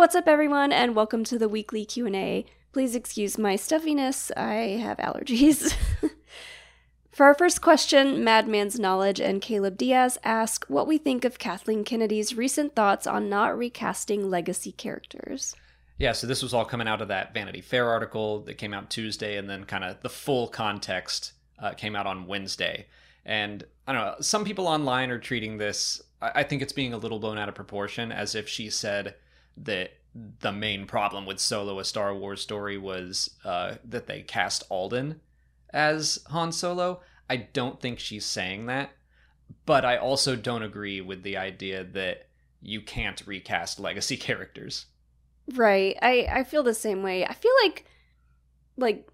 What's up everyone and welcome to the weekly Q&A. Please excuse my stuffiness. I have allergies. For our first question, Madman's Knowledge and Caleb Diaz ask what we think of Kathleen Kennedy's recent thoughts on not recasting legacy characters. Yeah, so this was all coming out of that Vanity Fair article that came out Tuesday, and then kind of the full context uh, came out on Wednesday. And I don't know, some people online are treating this, I, I think it's being a little blown out of proportion, as if she said that the main problem with Solo, a Star Wars story, was uh, that they cast Alden as Han Solo. I don't think she's saying that, but I also don't agree with the idea that you can't recast legacy characters. Right. I I feel the same way. I feel like like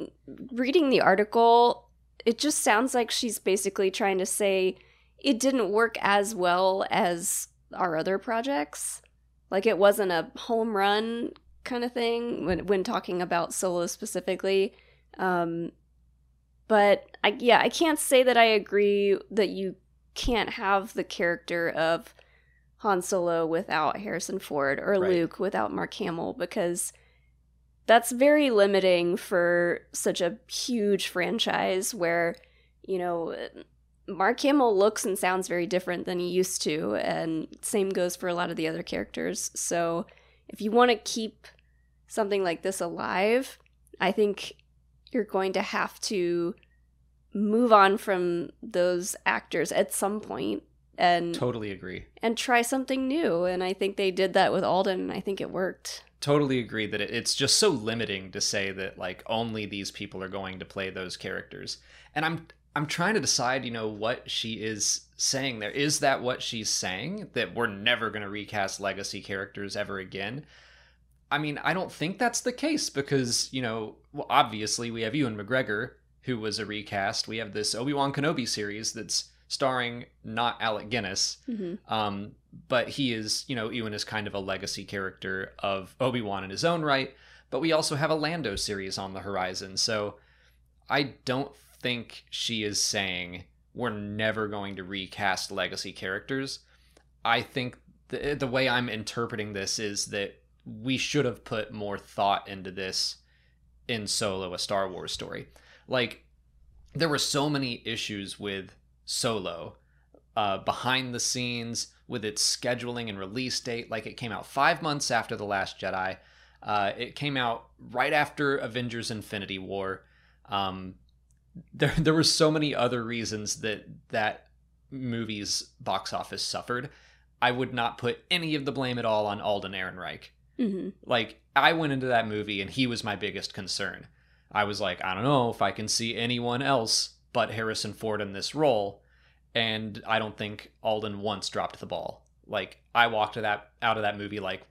reading the article, it just sounds like she's basically trying to say it didn't work as well as our other projects. Like it wasn't a home run kind of thing when when talking about solo specifically. Um but I yeah, I can't say that I agree that you can't have the character of Han Solo without Harrison Ford or right. Luke without Mark Hamill because that's very limiting for such a huge franchise where, you know, Mark Hamill looks and sounds very different than he used to, and same goes for a lot of the other characters. So, if you want to keep something like this alive, I think you're going to have to move on from those actors at some point and totally agree. and try something new and i think they did that with alden and i think it worked. Totally agree that it's just so limiting to say that like only these people are going to play those characters. And i'm i'm trying to decide you know what she is saying there is that what she's saying that we're never going to recast legacy characters ever again i mean i don't think that's the case because you know well, obviously we have ewan mcgregor who was a recast we have this obi-wan kenobi series that's starring not Alec Guinness, mm-hmm. um, but he is, you know, Ewan is kind of a legacy character of Obi Wan in his own right. But we also have a Lando series on the horizon, so I don't think she is saying we're never going to recast legacy characters. I think the the way I'm interpreting this is that we should have put more thought into this in Solo, a Star Wars story. Like there were so many issues with Solo uh, behind the scenes with its scheduling and release date. Like it came out five months after The Last Jedi. Uh, it came out right after Avengers Infinity War. Um, there, there were so many other reasons that that movie's box office suffered. I would not put any of the blame at all on Alden Ehrenreich. Mm-hmm. Like I went into that movie and he was my biggest concern. I was like, I don't know if I can see anyone else but Harrison Ford in this role. And I don't think Alden once dropped the ball. Like I walked that out of that movie like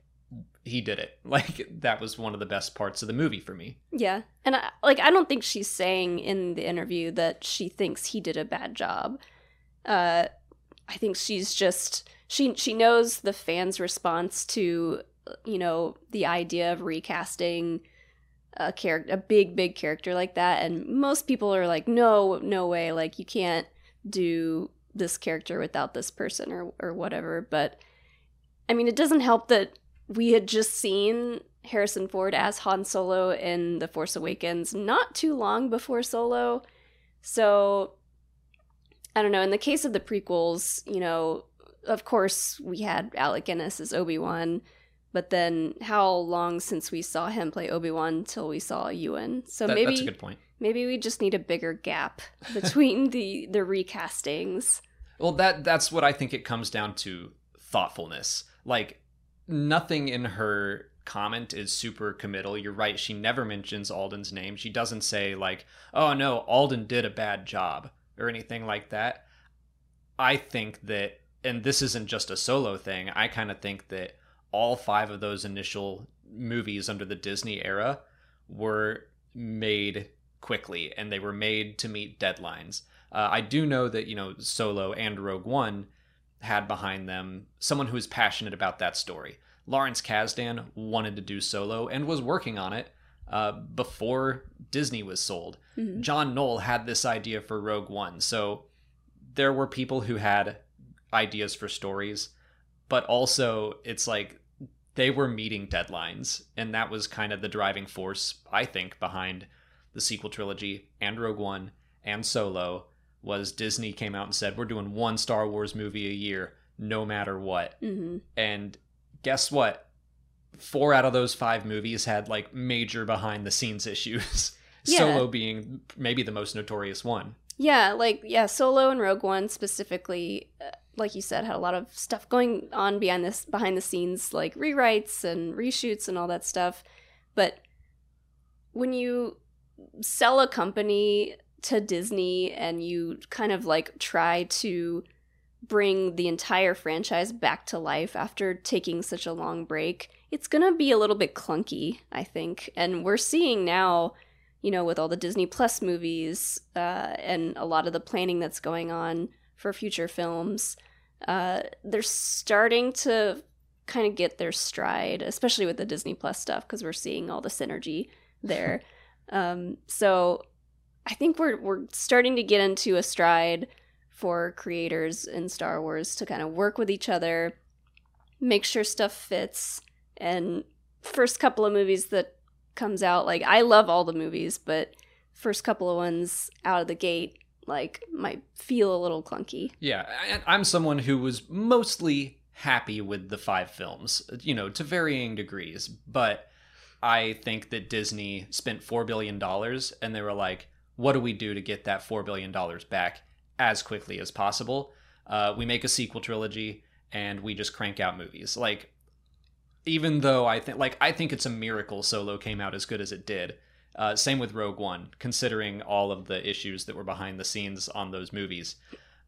he did it. Like that was one of the best parts of the movie for me. Yeah. And I, like I don't think she's saying in the interview that she thinks he did a bad job. Uh I think she's just she she knows the fans' response to you know the idea of recasting a character a big big character like that and most people are like no no way like you can't do this character without this person or or whatever but i mean it doesn't help that we had just seen Harrison Ford as Han Solo in The Force Awakens not too long before Solo so I don't know in the case of the prequels you know of course we had Alec Guinness as Obi-Wan but then, how long since we saw him play Obi Wan till we saw Ewan? So that, maybe that's a good point. Maybe we just need a bigger gap between the the recastings. Well, that that's what I think it comes down to thoughtfulness. Like nothing in her comment is super committal. You're right. She never mentions Alden's name. She doesn't say like, "Oh no, Alden did a bad job" or anything like that. I think that and this isn't just a solo thing. I kind of think that all five of those initial movies under the Disney era were made quickly and they were made to meet deadlines. Uh, I do know that, you know, Solo and Rogue One had behind them someone who was passionate about that story. Lawrence Kasdan wanted to do Solo and was working on it uh, before Disney was sold. Mm-hmm. John Knoll had this idea for Rogue One. So there were people who had ideas for stories, but also it's like they were meeting deadlines, and that was kind of the driving force, I think, behind the sequel trilogy and Rogue One and Solo. Was Disney came out and said we're doing one Star Wars movie a year, no matter what. hmm And guess what? Four out of those five movies had like major behind the scenes issues. Yeah. Solo being maybe the most notorious one. Yeah, like yeah, Solo and Rogue One specifically, uh, like you said, had a lot of stuff going on behind this behind the scenes, like rewrites and reshoots and all that stuff. But when you sell a company to Disney and you kind of like try to bring the entire franchise back to life after taking such a long break, it's going to be a little bit clunky, I think. And we're seeing now you know, with all the Disney Plus movies uh, and a lot of the planning that's going on for future films, uh, they're starting to kind of get their stride, especially with the Disney Plus stuff, because we're seeing all the synergy there. um, so I think we're we're starting to get into a stride for creators in Star Wars to kind of work with each other, make sure stuff fits, and first couple of movies that comes out like i love all the movies but first couple of ones out of the gate like might feel a little clunky Yeah, I'm someone who was mostly happy with the five films, you know, to varying degrees. But I think that Disney spent $4 billion and they were like, what do we do to get that $4 billion back as quickly as possible? Uh, we make a sequel trilogy and we just crank out movies. Like, even though I think, like, I think it's a miracle Solo came out as good as it did. Uh, same with Rogue One, considering all of the issues that were behind the scenes on those movies.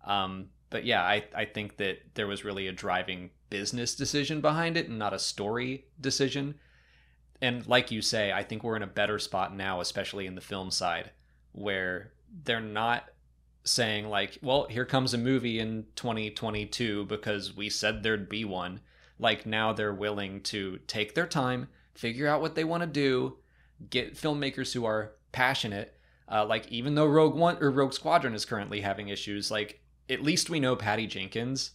Um, but yeah, I, I think that there was really a driving business decision behind it and not a story decision. And like you say, I think we're in a better spot now, especially in the film side, where they're not saying, like, well, here comes a movie in 2022 because we said there'd be one. Like, now they're willing to take their time, figure out what they want to do, get filmmakers who are passionate. Uh, like, even though Rogue One or Rogue Squadron is currently having issues, like, at least we know Patty Jenkins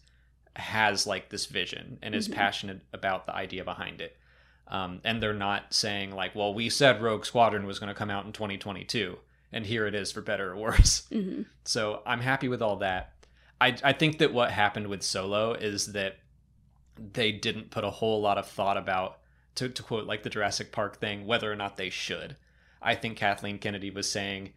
has like this vision and is Mhm. passionate about the idea behind it. Um, and they're not saying like, well, we said Rogue Squadron was going to come out in 2022, and here it is for better or worse. hmm So I'm happy with all that. I I think that what happened with Solo is that they didn't put a whole lot of thought about to to quote like the Jurassic Park thing whether or not they should. I think Kathleen Kennedy was saying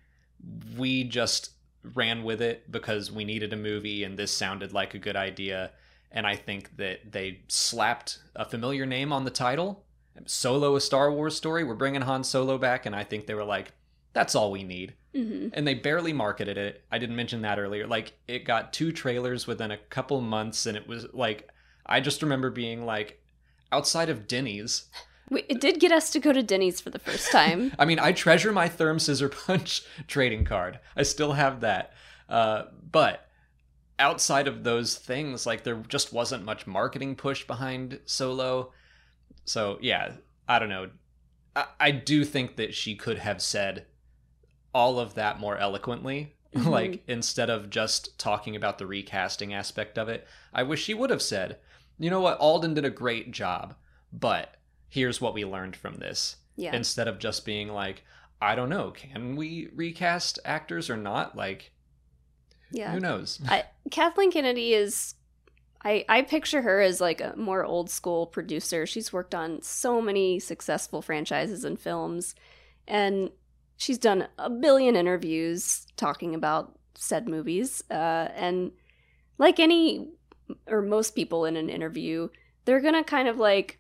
we just ran with it because we needed a movie and this sounded like a good idea and I think that they slapped a familiar name on the title. Solo a Star Wars story. We're bringing Han Solo back and I think they were like that's all we need hmm and they barely marketed it. I didn't mention that earlier. Like it got two trailers within a couple months, and it was like I just remember being like, outside of Denny's. it did get us to go to denny's for the first time I mean, I treasure my Therm Scissor Punch trading card. I still have that. Uh, but outside of those things, like there just wasn't much marketing push behind Solo. So yeah, I don't know. I, I do think that she could have said all of that more eloquently. Mhm. like instead of just talking about the recasting aspect of it, I wish she would have said, "You know what? Alden did a great job, but here's what we learned from this." yeah instead of just being like, I don't know, can we recast actors or not? Like, yeah who knows? I, Kathleen Kennedy is I I picture her as like a more old school producer. She's worked on so many successful franchises and films and she's done a billion interviews talking about said movies uh, and like any or most people in an interview, they're going to kind of like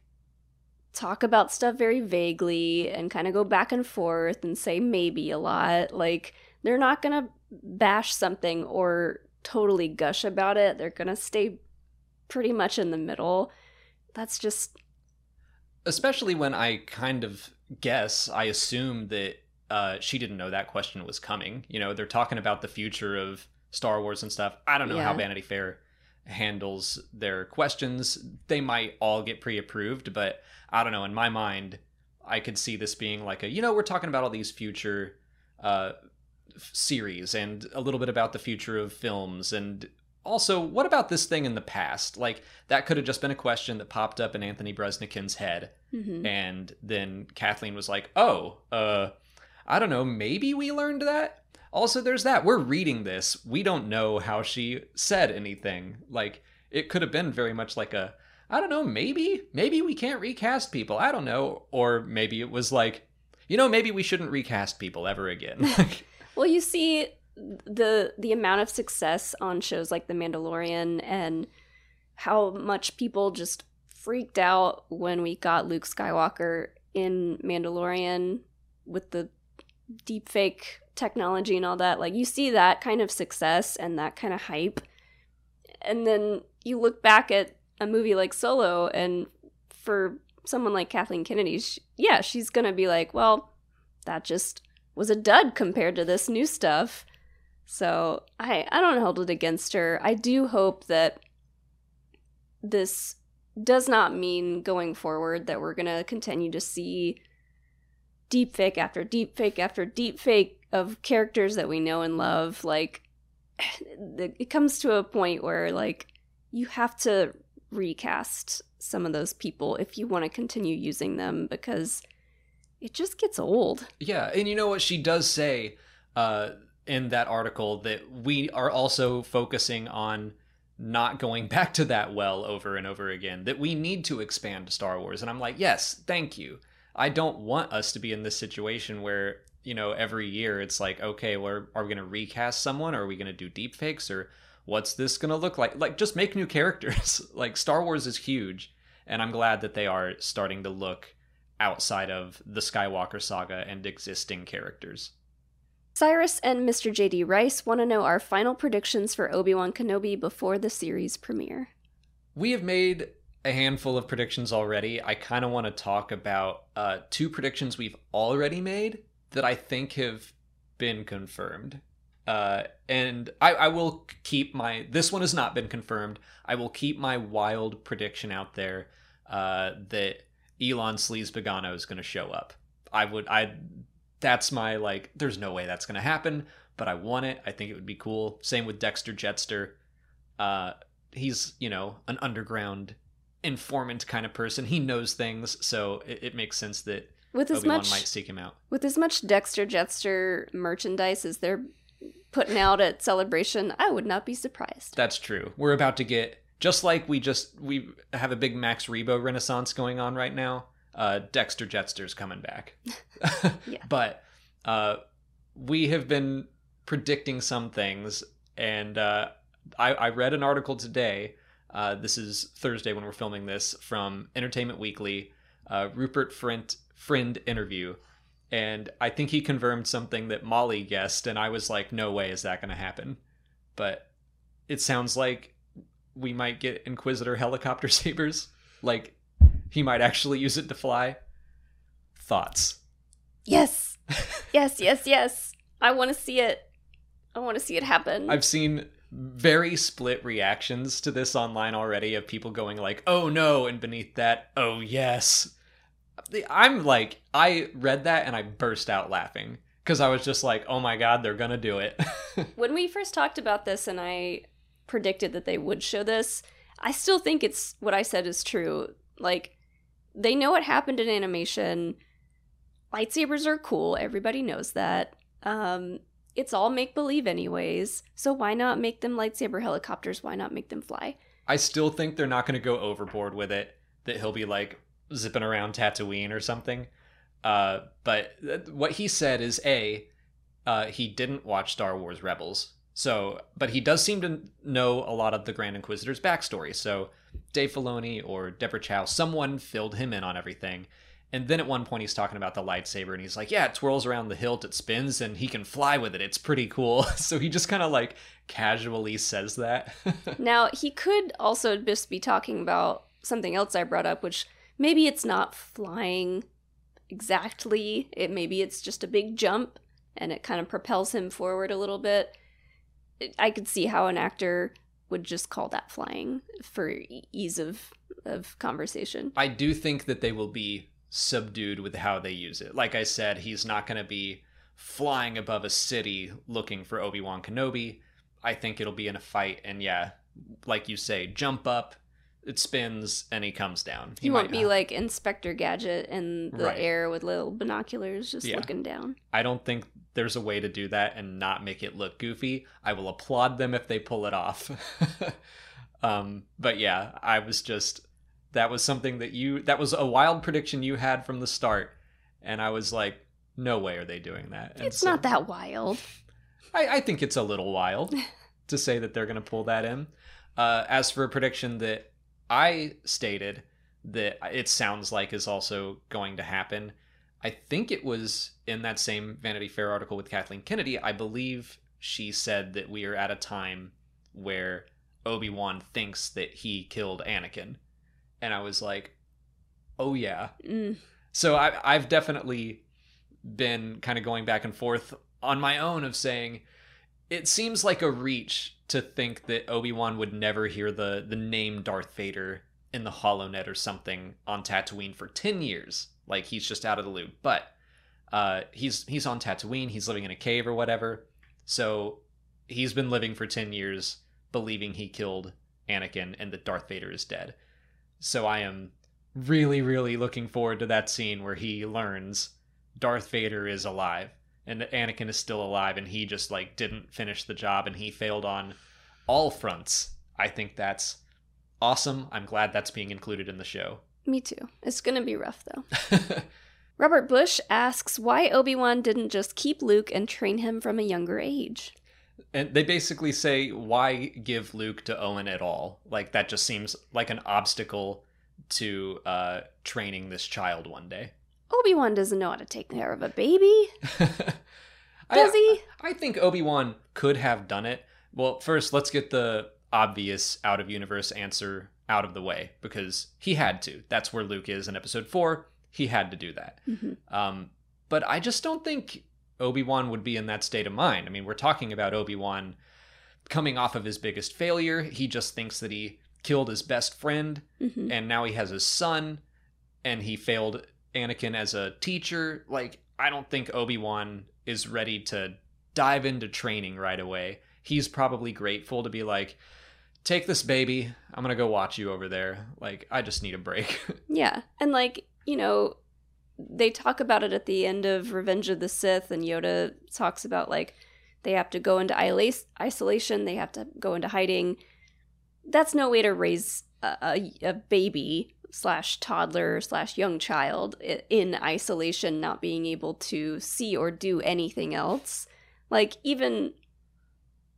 talk about stuff very vaguely and kind of go back and forth and say maybe a lot. Like they're not going to bash something or totally gush about it. They're going to stay pretty much in the middle. That's just Especially when I kind of guess, I assume that uh, she didn't know that question was coming. You know, they're talking about the future of Star Wars and stuff. I don't know how Vanity Fair handles their questions. They might all get pre approved, but I don't know. In my mind, I could see this being like a, you know, we're talking about all these future uh, f- series and a little bit about the future of films and also, what about this thing in the past? Like, that could have just been a question that popped up in Anthony Breznican's head. Mhm. And then Kathleen was like, oh, uh, I don't know, maybe we learned that? Also, there's that. We're reading this. We don't know how she said anything. Like, it could have been very much like a, I don't know, maybe, maybe we can't recast people. I don't know. Or maybe it was like, you know, maybe we shouldn't recast people ever again. Well, you see the the amount of success on shows like The Mandalorian and how much people just freaked out when we got Luke Skywalker in Mandalorian with the deepfake technology and all that. Like you see that kind of success and that kind of hype. And then you look back at a movie like Solo and for someone like Kathleen Kennedy, sh yeah, she's going to be like, well, that just was a dud compared to this new stuff. So I I don't hold it against her. I do hope that this does not mean going forward that we're gonna continue to see deepfake after deep fake after deep fake of characters that we know and love. Like it comes to a point where like you have to recast some of those people if you want to continue using them because it just gets old. Yeah, and you know what she does say uh, in that article that we are also focusing on not going back to that well over and over again. That we need to expand Star Wars, and I'm like, yes, thank you. I don't want us to be in this situation where you know every year it's like, okay, well, are we going to recast someone, or are we going to do deep fakes, or what's this going to look like? Like, just make new characters. like, Star Wars is huge, and I'm glad that they are starting to look outside of the Skywalker saga and existing characters. Cyrus and Mr. JD Rice want to know our final predictions for Obi Wan Kenobi before the series premiere. We have made a handful of predictions already. I kind of want to talk about uh, two predictions we've already made that I think have been confirmed. Uh, and I, I will keep my. This one has not been confirmed. I will keep my wild prediction out there uh, that Elan Sleazebaggano is going to show up. I would. I. That's my like. There's no way that's going to happen, but I want it. I think it would be cool. Same with Dexter Jettster. Uh, he's you know an underground informant kind of person. He knows things, so it, it makes sense that With as much might seek him out. with as much Dexter Jettster merchandise as they're putting out at Celebration, I would not be surprised. That's true. We're about to get just like we just we have a big Max Rebo renaissance going on right now. Uh, Dexter Jettster's coming back, Yeah. but uh, we have been predicting some things, and uh, I, I read an article today. Uh, this is Thursday when we're filming this from Entertainment Weekly. Uh, Rupert Friend Friend interview, and I think he confirmed something that Molly guessed, and I was like, "No way is that going to happen." But it sounds like we might get Inquisitor helicopter sabers. Like he might actually use it to fly. Thoughts? Yes. yes, yes, yes. I want to see it. I want to see it happen. I've seen very split reactions to this online already of people going like, "Oh no," and beneath that, "Oh yes." I'm like, I read that and I burst out laughing because I was just like, "Oh my god, they're gonna do it." when we first talked about this and I predicted that they would show this, I still think it's what I said is true. Like, they know what happened in animation. Lightsabers are cool. Everybody knows that. Um, it's all make believe, anyways. So why not make them lightsaber helicopters? Why not make them fly? I still think they're not going to go overboard with it. That he'll be like zipping around Tatooine or something. Uh, but th- what he said is a uh, he didn't watch Star Wars Rebels, so but he does seem to know a lot of the Grand Inquisitor's backstory. So Dave Filoni or Deborah Chow, someone filled him in on everything. And then at one point he's talking about the lightsaber and he's like, "Yeah, it twirls around the hilt, it spins, and he can fly with it. It's pretty cool." so he just kind of like casually says that. now, he could also just be talking about something else I brought up, which maybe it's not flying exactly. It maybe it's just a big jump and it kind of propels him forward a little bit. I could see how an actor would just call that flying for ease of of conversation. I do think that they will be subdued with how they use it. Like I said, he's not going to be flying above a city looking for Obi Wan Kenobi. I think it'll be in a fight, and yeah, like you say, jump up, it spins, and he comes down. He, might won't be not- like Inspector Gadget in the Right. air with little binoculars just Yeah. looking down. I don't think there's a way to do that and not make it look goofy. I will applaud them if they pull it off. um, but yeah, I was just that was something that you that was a wild prediction you had from the start, and I was like, no way are they doing that. And it's so- not that wild. I, I think it's a little wild to say that they're going to pull that in. Uh, as for a prediction that I stated that it sounds like is also going to happen, I think it was in that same Vanity Fair article with Kathleen Kennedy. I believe she said that we are at a time where Obi Wan thinks that he killed Anakin, and I was like, "Oh yeah." Mm. So I, I've definitely been kind of going back and forth on my own of saying it seems like a reach to think that Obi-Wan would never hear the the name Darth Vader in the HoloNet or something on Tatooine for 10 years. Like he's just out of the loop. But uh, he's he's on Tatooine, he's living in a cave or whatever. So he's been living for 10 years believing he killed Anakin and that Darth Vader is dead. So I am really really looking forward to that scene where he learns Darth Vader is alive and that Anakin is still alive and he just like didn't finish the job and he failed on all fronts. I think that's awesome. I'm glad that's being included in the show. Me too. It's gonna be rough though. Robert Bush asks why Obi Wan didn't just keep Luke and train him from a younger age. And they basically say why give Luke to Owen at all? Like that just seems like an obstacle to uh training this child one day. Obi Wan doesn't know how to take care of a baby, I- does he? I think Obi Wan could have done it. Well, first, let's get the obvious out of universe answer out of the way because he had to. That's where Luke is in episode four. He had to do that. Mhm. Um, but I just don't think Obi Wan would be in that state of mind. I mean, we're talking about Obi Wan coming off of his biggest failure. He just thinks that he killed his best friend Mhm. and now he has his son and he failed Anakin as a teacher. Like, I don't think Obi Wan is ready to dive into training right away. He's probably grateful to be like, take this baby. I'm going to go watch you over there. Like, I just need a break. Yeah, and like you know, they talk about it at the end of Revenge of the Sith, and Yoda talks about like they have to go into isolation, they have to go into hiding. That's no way to raise a, a, baby slash toddler slash young child in isolation, not being able to see or do anything else. Like even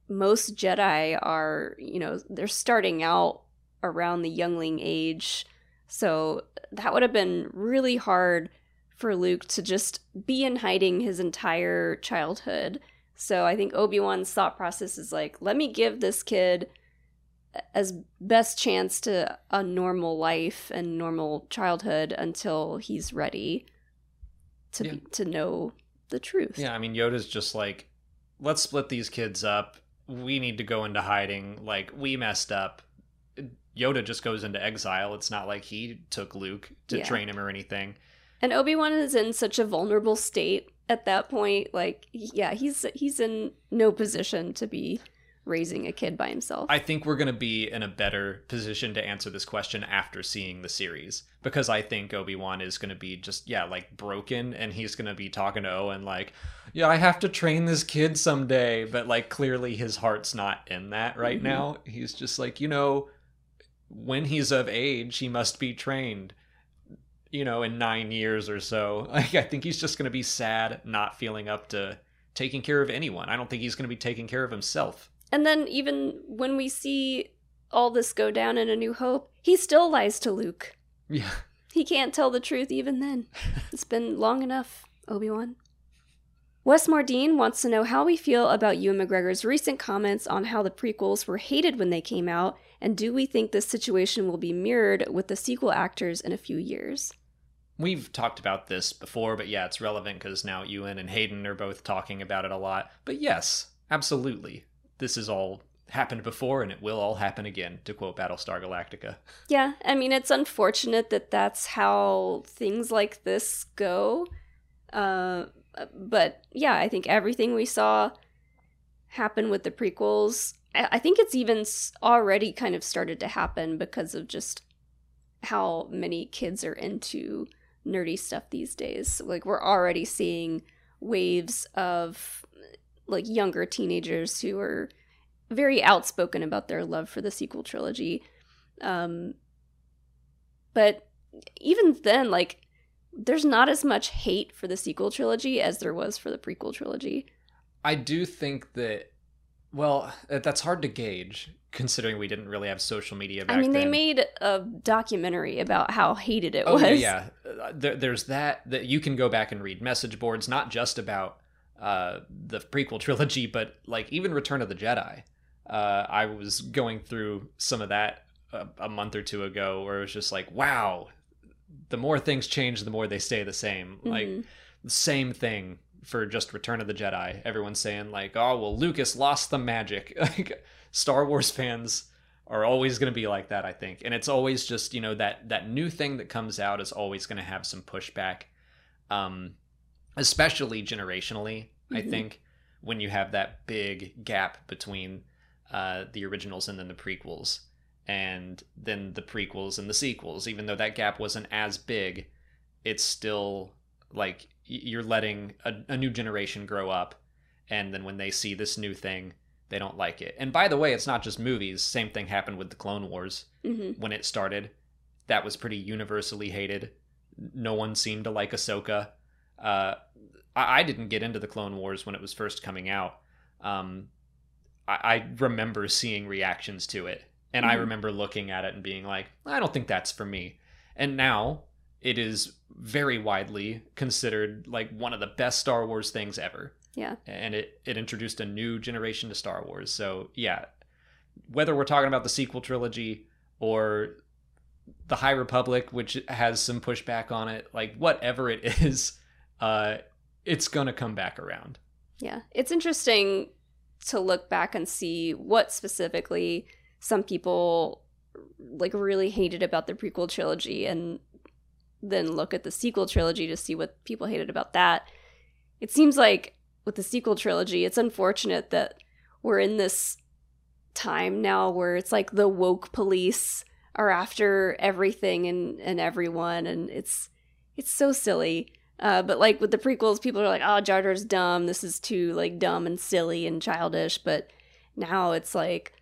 most Jedi are, you know, they're starting out around the youngling age. So that would have been really hard for Luke to just be in hiding his entire childhood. So I think Obi-Wan's thought process is like, let me give this kid as best chance to a normal life and normal childhood until he's ready to Yeah. be, to know the truth. yeah, I mean, Yoda's just like, let's split these kids up. We need to go into hiding. Like, we messed up. Yoda just goes into exile. It's not like he took Luke to Yeah. train him or anything. And Obi-Wan is in such a vulnerable state at that point. Like, yeah, he's he's in no position to be raising a kid by himself. I think we're going to be in a better position to answer this question after seeing the series because I think Obi-Wan is going to be just yeah, like broken and he's going to be talking to Owen like, "Yeah, I have to train this kid someday." But like clearly his heart's not in that right Mhm. now. He's just like, "You know, when he's of age, he must be trained." You know, in 9 years or so. Like I think he's just going to be sad not feeling up to taking care of anyone. I don't think he's going to be taking care of himself. and then even when we see all this go down in A New Hope, he still lies to Luke. Yeah. He can't tell the truth even then. It's been long enough, Obi-Wan. Wes Mordine wants to know how we feel about Ewan McGregor's recent comments on how the prequels were hated when they came out, and do we think this situation will be mirrored with the sequel actors in a few years? We've talked about this before, but yeah, it's relevant because now Ewan and Hayden are both talking about it a lot. But yes, absolutely. This has all happened before and it will all happen again, to quote Battlestar Galactica. Yeah, I mean, it's unfortunate that that's how things like this go. Uh, but yeah, I think everything we saw happen with the prequels I I think it's even already kind of started to happen because of just how many kids are into nerdy stuff these days. Like we're already seeing waves of like younger teenagers who are very outspoken about their love for the sequel trilogy. Um but even then like there's not as much hate for the sequel trilogy as there was for the prequel trilogy. I do think that, well, uh, that's hard to gauge considering we didn't really have social media back I mean, they then. made a documentary about how hated it Oh was. yeah, yeah. Uh, There, there's that that you can go back and read message boards, not just about uh, the prequel trilogy, but like even Return of the Jedi. Uh, I was going through some of that a, a month or two ago, where it was just like, wow, the more things change, the more they stay the same. Like Mhm. the same thing for just Return of the Jedi. Everyone's saying like, "Oh, well, Lucas lost the magic." Like Star Wars fans are always going to be like that, I think. And it's always just, you know, that that new thing that comes out is always going to have some pushback. Um especially generationally, I Mhm. think when you have that big gap between uh the originals and then the prequels and then the prequels and the sequels, even though that gap wasn't as big, it's still like you're letting a, a new generation grow up and then when they see this new thing they don't like it. And by the way it's not just movies. Same thing happened with the clone wars. Mhm. when it started that was pretty universally hated. No one seemed to like ahsoka. Uh, I, I didn't get into the clone wars when it was first coming out. Um, I, I remember seeing reactions to it and i Mhm. remember looking at it and being like i don't think that's for me. And now it is very widely considered like one of the best Star Wars things ever. Yeah. And it it introduced a new generation to Star Wars. So, yeah, whether we're talking about the sequel trilogy or the High Republic which has some pushback on it, like whatever it is, uh it's going to come back around. Yeah. It's interesting to look back and see what specifically some people like really hated about the prequel trilogy and then look at the sequel trilogy to see what people hated about that. It seems like with the sequel trilogy, it's unfortunate that we're in this time now where it's like the woke police are after everything and, and everyone and it's it's so silly. Uh, but like with the prequels, people are like, "Oh, Jar Jar's dumb. This is too like dumb and silly and childish." But now it's like,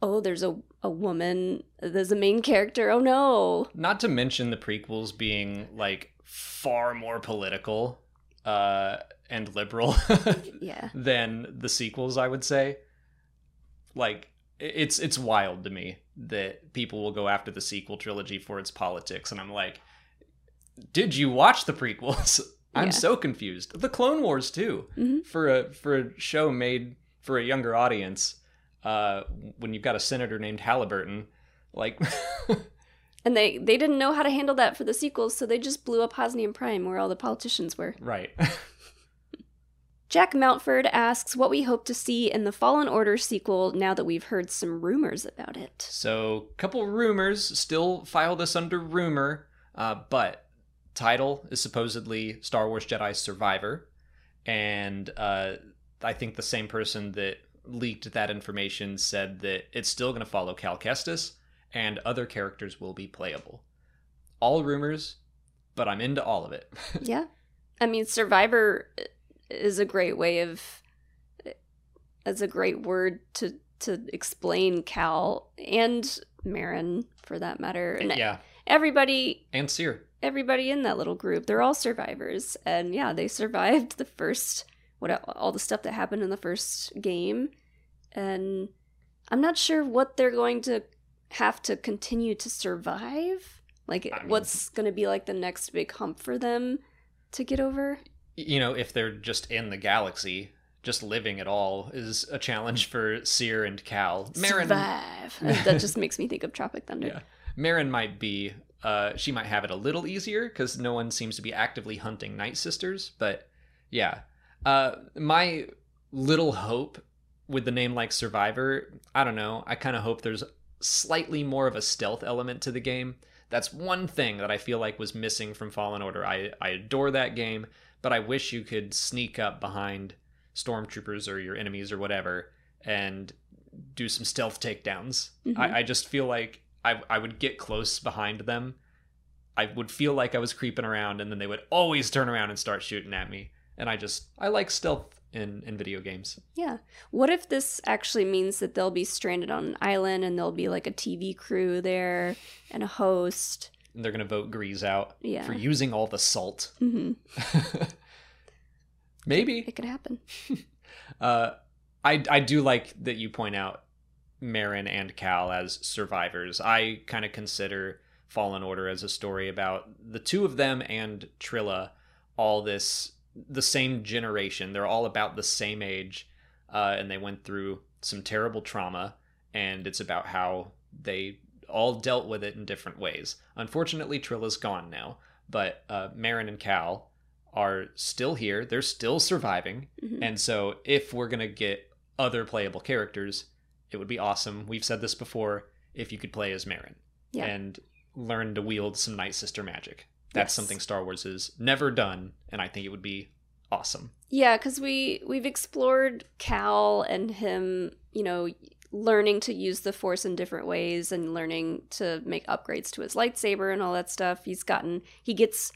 "Oh, there's a a woman. There's a main character. Oh no!" Not to mention the prequels being like far more political uh and liberal Yeah, than the sequels, I would say. Like it's it's wild to me that people will go after the sequel trilogy for its politics and I'm like did you watch the prequels? I'm Yeah. so confused. The Clone Wars too. Mhm. For a for a show made for a younger audience, uh when you've got a senator named Halliburton, like and they they didn't know how to handle that for the sequels, so they just blew up Hosnian Prime, where all the politicians were. right. Jack Mountford asks what we hope to see in the Fallen Order sequel now that we've heard some rumors about it. So, couple rumors still file this under rumor, uh, but title is supposedly Star Wars Jedi Survivor, and uh, I think the same person that leaked that information said that it's still going to follow Cal Kestis, and other characters will be playable. All rumors, but I'm into all of it. yeah. I mean, Survivor is a great way of as a great word to to explain Cal and Merrin for that matter. And yeah, everybody and Cere. everybody in that little group, they're all survivors. And yeah, they survived the first what all the stuff that happened in the first game. And I'm not sure what they're going to have to continue to survive. Like I mean- what's going to be like the next big hump for them to get over? you know, if they're just in the galaxy, just living at all is a challenge for Cere and Cal. Merrin, Survive. that just makes me think of Tropic Thunder. yeah, Merrin might be. Uh, she might have it a little easier because no one seems to be actively hunting Night Sisters. But yeah, uh, my little hope with the name like Survivor, I don't know. I kind of hope there's slightly more of a stealth element to the game. That's one thing that I feel like was missing from Fallen Order. I, I adore that game, but I wish you could sneak up behind stormtroopers or your enemies or whatever and do some stealth takedowns. Mhm. I, I just feel like I I would get close behind them. I would feel like I was creeping around, and then they would always turn around and start shooting at me. And I just I like stealth in in video games. Yeah. What if this actually means that they'll be stranded on an island and there'll be like a TV crew there and a host? And they're gonna vote Greez out Yeah. for using all the salt. hmm Maybe. It could happen. Uh, I I do like that you point out Merrin and Cal as survivors. I kind of consider Fallen Order as a story about the two of them and Trilla, all this the same generation. They're all about the same age, uh, and they went through some terrible trauma, and it's about how they all dealt with it in different ways. Unfortunately, Trilla's gone now, but uh, Merrin and Cal are still here. They're still surviving. Mhm. And so, if we're going to get other playable characters, it would be awesome. We've said this before if you could play as Merrin Yeah. and learn to wield some Night Sister magic. That's Yes. something Star Wars has never done, and I think it would be awesome. Yeah, because we we've explored Cal and him, you know, learning to use the Force in different ways and learning to make upgrades to his lightsaber and all that stuff. He's gotten he gets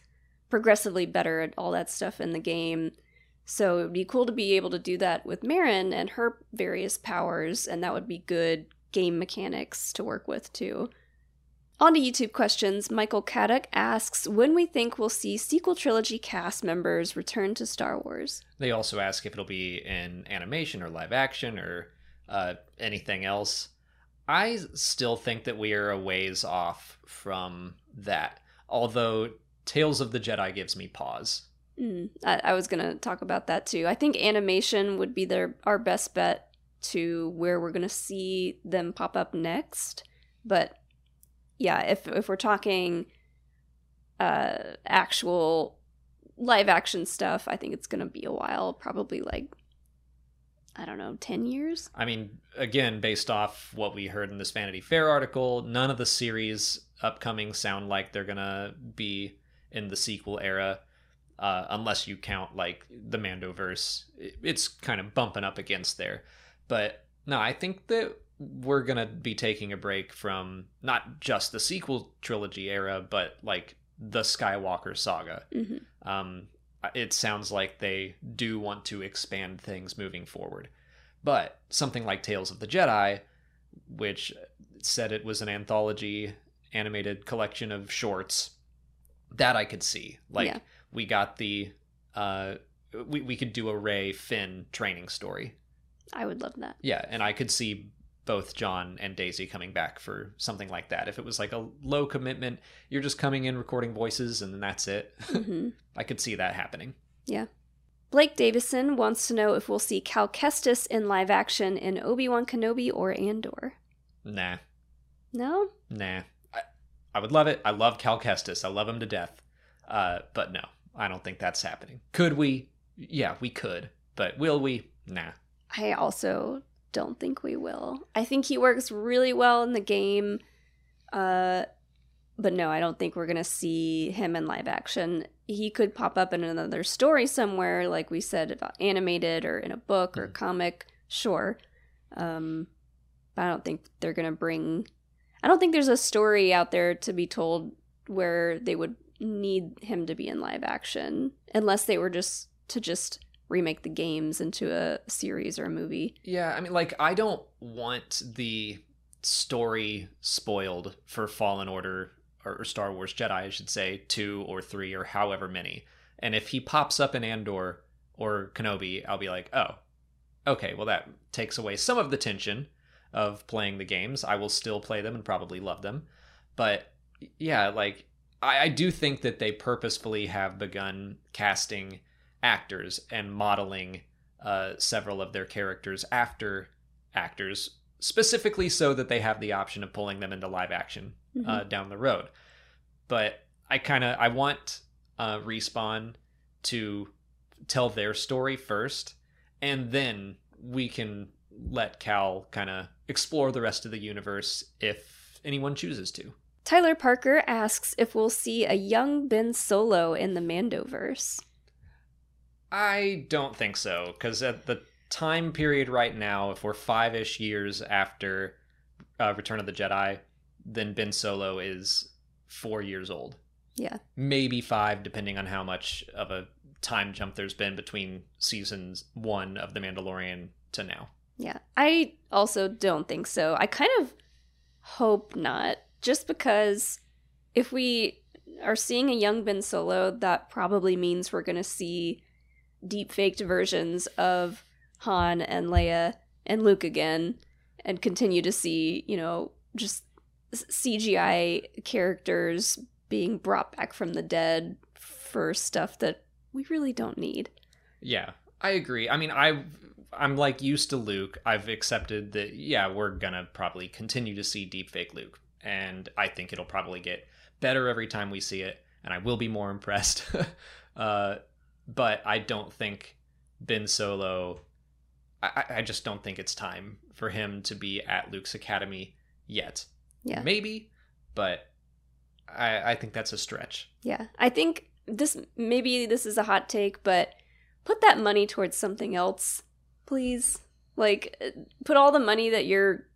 progressively better at all that stuff in the game. So it would be cool to be able to do that with Merrin and her various powers, and that would be good game mechanics to work with too. On to YouTube questions, Michael Caddock asks when we think we'll see sequel trilogy cast members return to Star Wars. They also ask if it'll be in animation or live action or uh, anything else. I still think that we are a ways off from that. Although Tales of the Jedi gives me pause. Mm, I, I was gonna talk about that too. I think animation would be their our best bet to where we're gonna see them pop up next. But yeah, if if we're talking uh actual live action stuff, I think it's gonna be a while. Probably like I don't know, ten years. I mean, again, based off what we heard in this Vanity Fair article, none of the series upcoming sound like they're gonna be in the sequel era, uh, unless you count like the Mandoverse. It's kind of bumping up against there, but no, I think that we're gonna be taking a break from not just the sequel trilogy era, but like the Skywalker saga hmm um, it sounds like they do want to expand things moving forward. But something like Tales of the Jedi, which said it was an anthology animated collection of shorts, that I could see. Like Yeah. we got the uh we, we could do a Rey Finn training story. I would love that. Yeah, and I could see both John and Daisy coming back for something like that. If it was like a low commitment, you're just coming in recording voices and then that's it. hmm I could see that happening. Yeah. Blake Davison wants to know if we'll see Cal Kestis in live action in Obi Wan Kenobi or Andor. Nah, No, nah. I, I would love it. I love Cal Kestis. I love him to death. Uh, but no, I don't think that's happening. Could we? Yeah, we could. But will we? Nah. I also don't think we will. I think he works really well in the game. Uh but no, I don't think we're going to see him in live action. He could pop up in another story somewhere like we said about animated or in a book or Mhm. comic, sure. Um but I don't think they're going to bring I don't think there's a story out there to be told where they would need him to be in live action unless they were just to just remake the games into a series or a movie. Yeah, I mean, like, I don't want the story spoiled for Fallen Order or Star Wars Jedi, I should say, two or three or however many. And if he pops up in Andor or Kenobi, I'll be like, oh, okay, well, that takes away some of the tension of playing the games. I will still play them and probably love them. But yeah, like, I, I do think that they purposefully have begun casting actors and modeling uh, several of their characters after actors, specifically so that they have the option of pulling them into live action Mm-hmm. uh, down the road. But I kind of I want uh, respawn to tell their story first, and then we can let Cal kind of explore the rest of the universe if anyone chooses to. Tyler Parker asks if we'll see a young Ben Solo in the Mandoverse. I don't think so because at the time period right now, if we're five ish years after uh, Return of the Jedi, then Ben Solo is four years old. Yeah. Maybe five, depending on how much of a time jump there's been between seasons one of The Mandalorian to now. Yeah. I also don't think so. I kind of hope not, just because if we are seeing a young Ben Solo, that probably means we're going to see deep faked versions of Han and Leia and Luke again and continue to see, you know, just CGI characters being brought back from the dead for stuff that we really don't need. Yeah, I agree. I mean, I I'm like used to Luke. I've accepted that yeah, we're going to probably continue to see deepfake Luke and I think it'll probably get better every time we see it and I will be more impressed. uh, but I don't think Ben Solo I, I just don't think it's time for him to be at Luke's Academy yet. Yeah. Maybe, but I, I think that's a stretch. Yeah. I think this maybe this is a hot take, but put that money towards something else, please. Like uh, put all the money that you're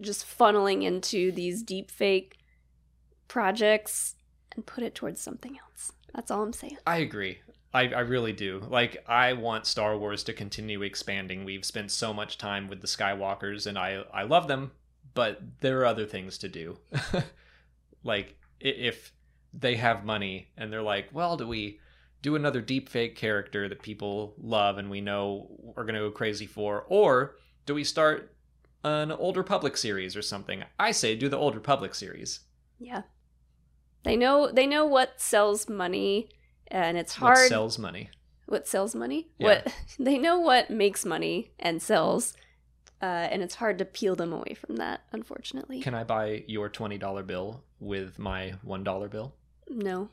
just funneling into these deep fake projects and put it towards something else. That's all I'm saying. I agree. I, I really do. Like, I want Star Wars to continue expanding. We've spent so much time with the Skywalkers, and I, I love them, but there are other things to do. like, if they have money and they're like, well, do we do another deep fake character that people love and we know we're going to go crazy for? Or do we start an Old Republic series or something? I say do the Old Republic series. Yeah. They know they know what sells money and it's hard What sells money? what sells money Yeah. what they know what makes money and sells uh, and it's hard to peel them away from that unfortunately Can I buy your $20 bill with my $1 bill? no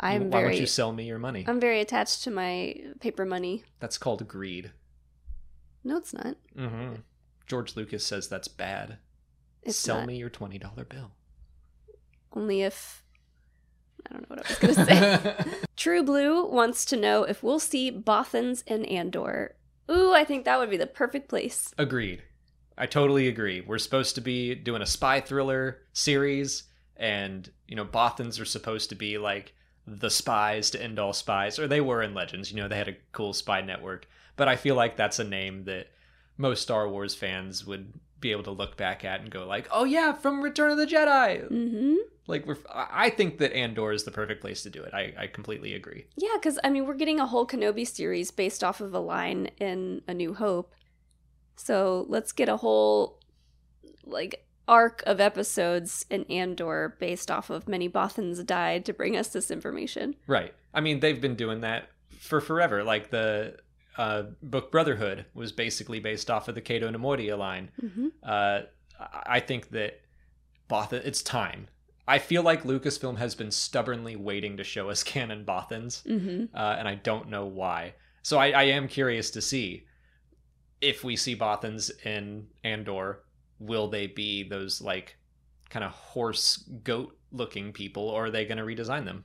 i'm Why very don't you sell me your money? i'm very attached to my paper money That's called greed. no it's not Mm-hmm. George Lucas says that's bad. it's Sell not me your twenty dollar bill. only if i don't know what i was gonna say true blue wants to know if we'll see bothans in andor ooh i think that would be the perfect place Agreed. I totally agree. We're supposed to be doing a spy thriller series, and you know, Bothans are supposed to be like the spies to end all spies, or they were in Legends. You know, they had a cool spy network. But I feel like that's a name that most Star Wars fans would be able to look back at and go like, "Oh yeah, from Return of the Jedi." mm-hmm Like, we're, I think that Andor is the perfect place to do it. I, I completely agree. Yeah, because I mean, we're getting a whole Kenobi series based off of a line in A New Hope. So let's get a whole, like, arc of episodes in Andor based off of many Bothans died to bring us this information. Right. I mean, they've been doing that for forever. Like the uh, book Brotherhood was basically based off of the Cato Neimoidia line. Mm-hmm. Uh, I I think that Bothan, it's time. I feel like Lucasfilm has been stubbornly waiting to show us canon Bothans, Mm-hmm. uh, and I don't know why. So I, I am curious to see if we see Bothans in Andor. Will they be those like kind of horse goat looking people, or are they going to redesign them?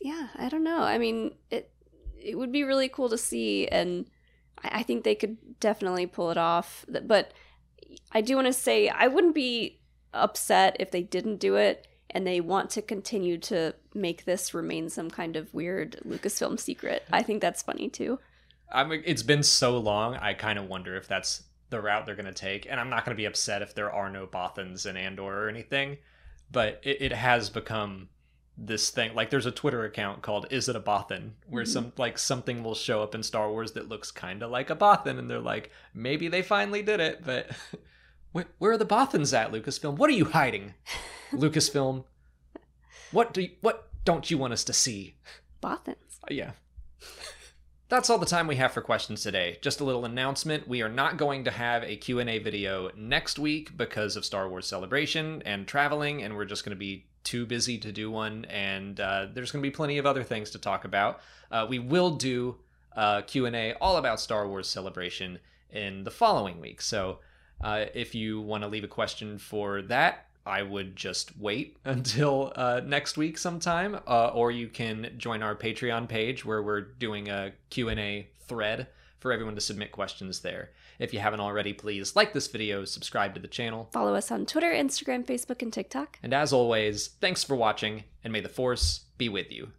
Yeah, I don't know. I mean, it it would be really cool to see, and I, I think they could definitely pull it off. But I do want to say I wouldn't be upset if they didn't do it, and they want to continue to make this remain some kind of weird Lucasfilm secret. I think that's funny too. I mean, it's been so long. I kind of wonder if that's the route they're going to take. And I'm not going to be upset if there are no Bothans in Andor or anything. But it, it has become this thing. Like, there's a Twitter account called "Is it a Bothan?" where Mhm. some like something will show up in Star Wars that looks kind of like a Bothan, and they're like, maybe they finally did it. But where, where are the Bothans at, Lucasfilm? What are you hiding, Lucasfilm? What do you, what don't you want us to see? Bothans. Uh, Yeah. That's all the time we have for questions today. Just a little announcement. We are not going to have a Q&A video next week because of Star Wars Celebration and traveling, and we're just going to be too busy to do one, and uh, there's going to be plenty of other things to talk about. Uh, we will do a Q&A all about Star Wars Celebration in the following week. So uh, if you want to leave a question for that, I would just wait until uh, next week sometime, uh, or you can join our Patreon page where we're doing a Q&A thread for everyone to submit questions there. If you haven't already, please like this video, subscribe to the channel. Follow us on Twitter, Instagram, Facebook, and TikTok. And as always, thanks for watching, and may the Force be with you.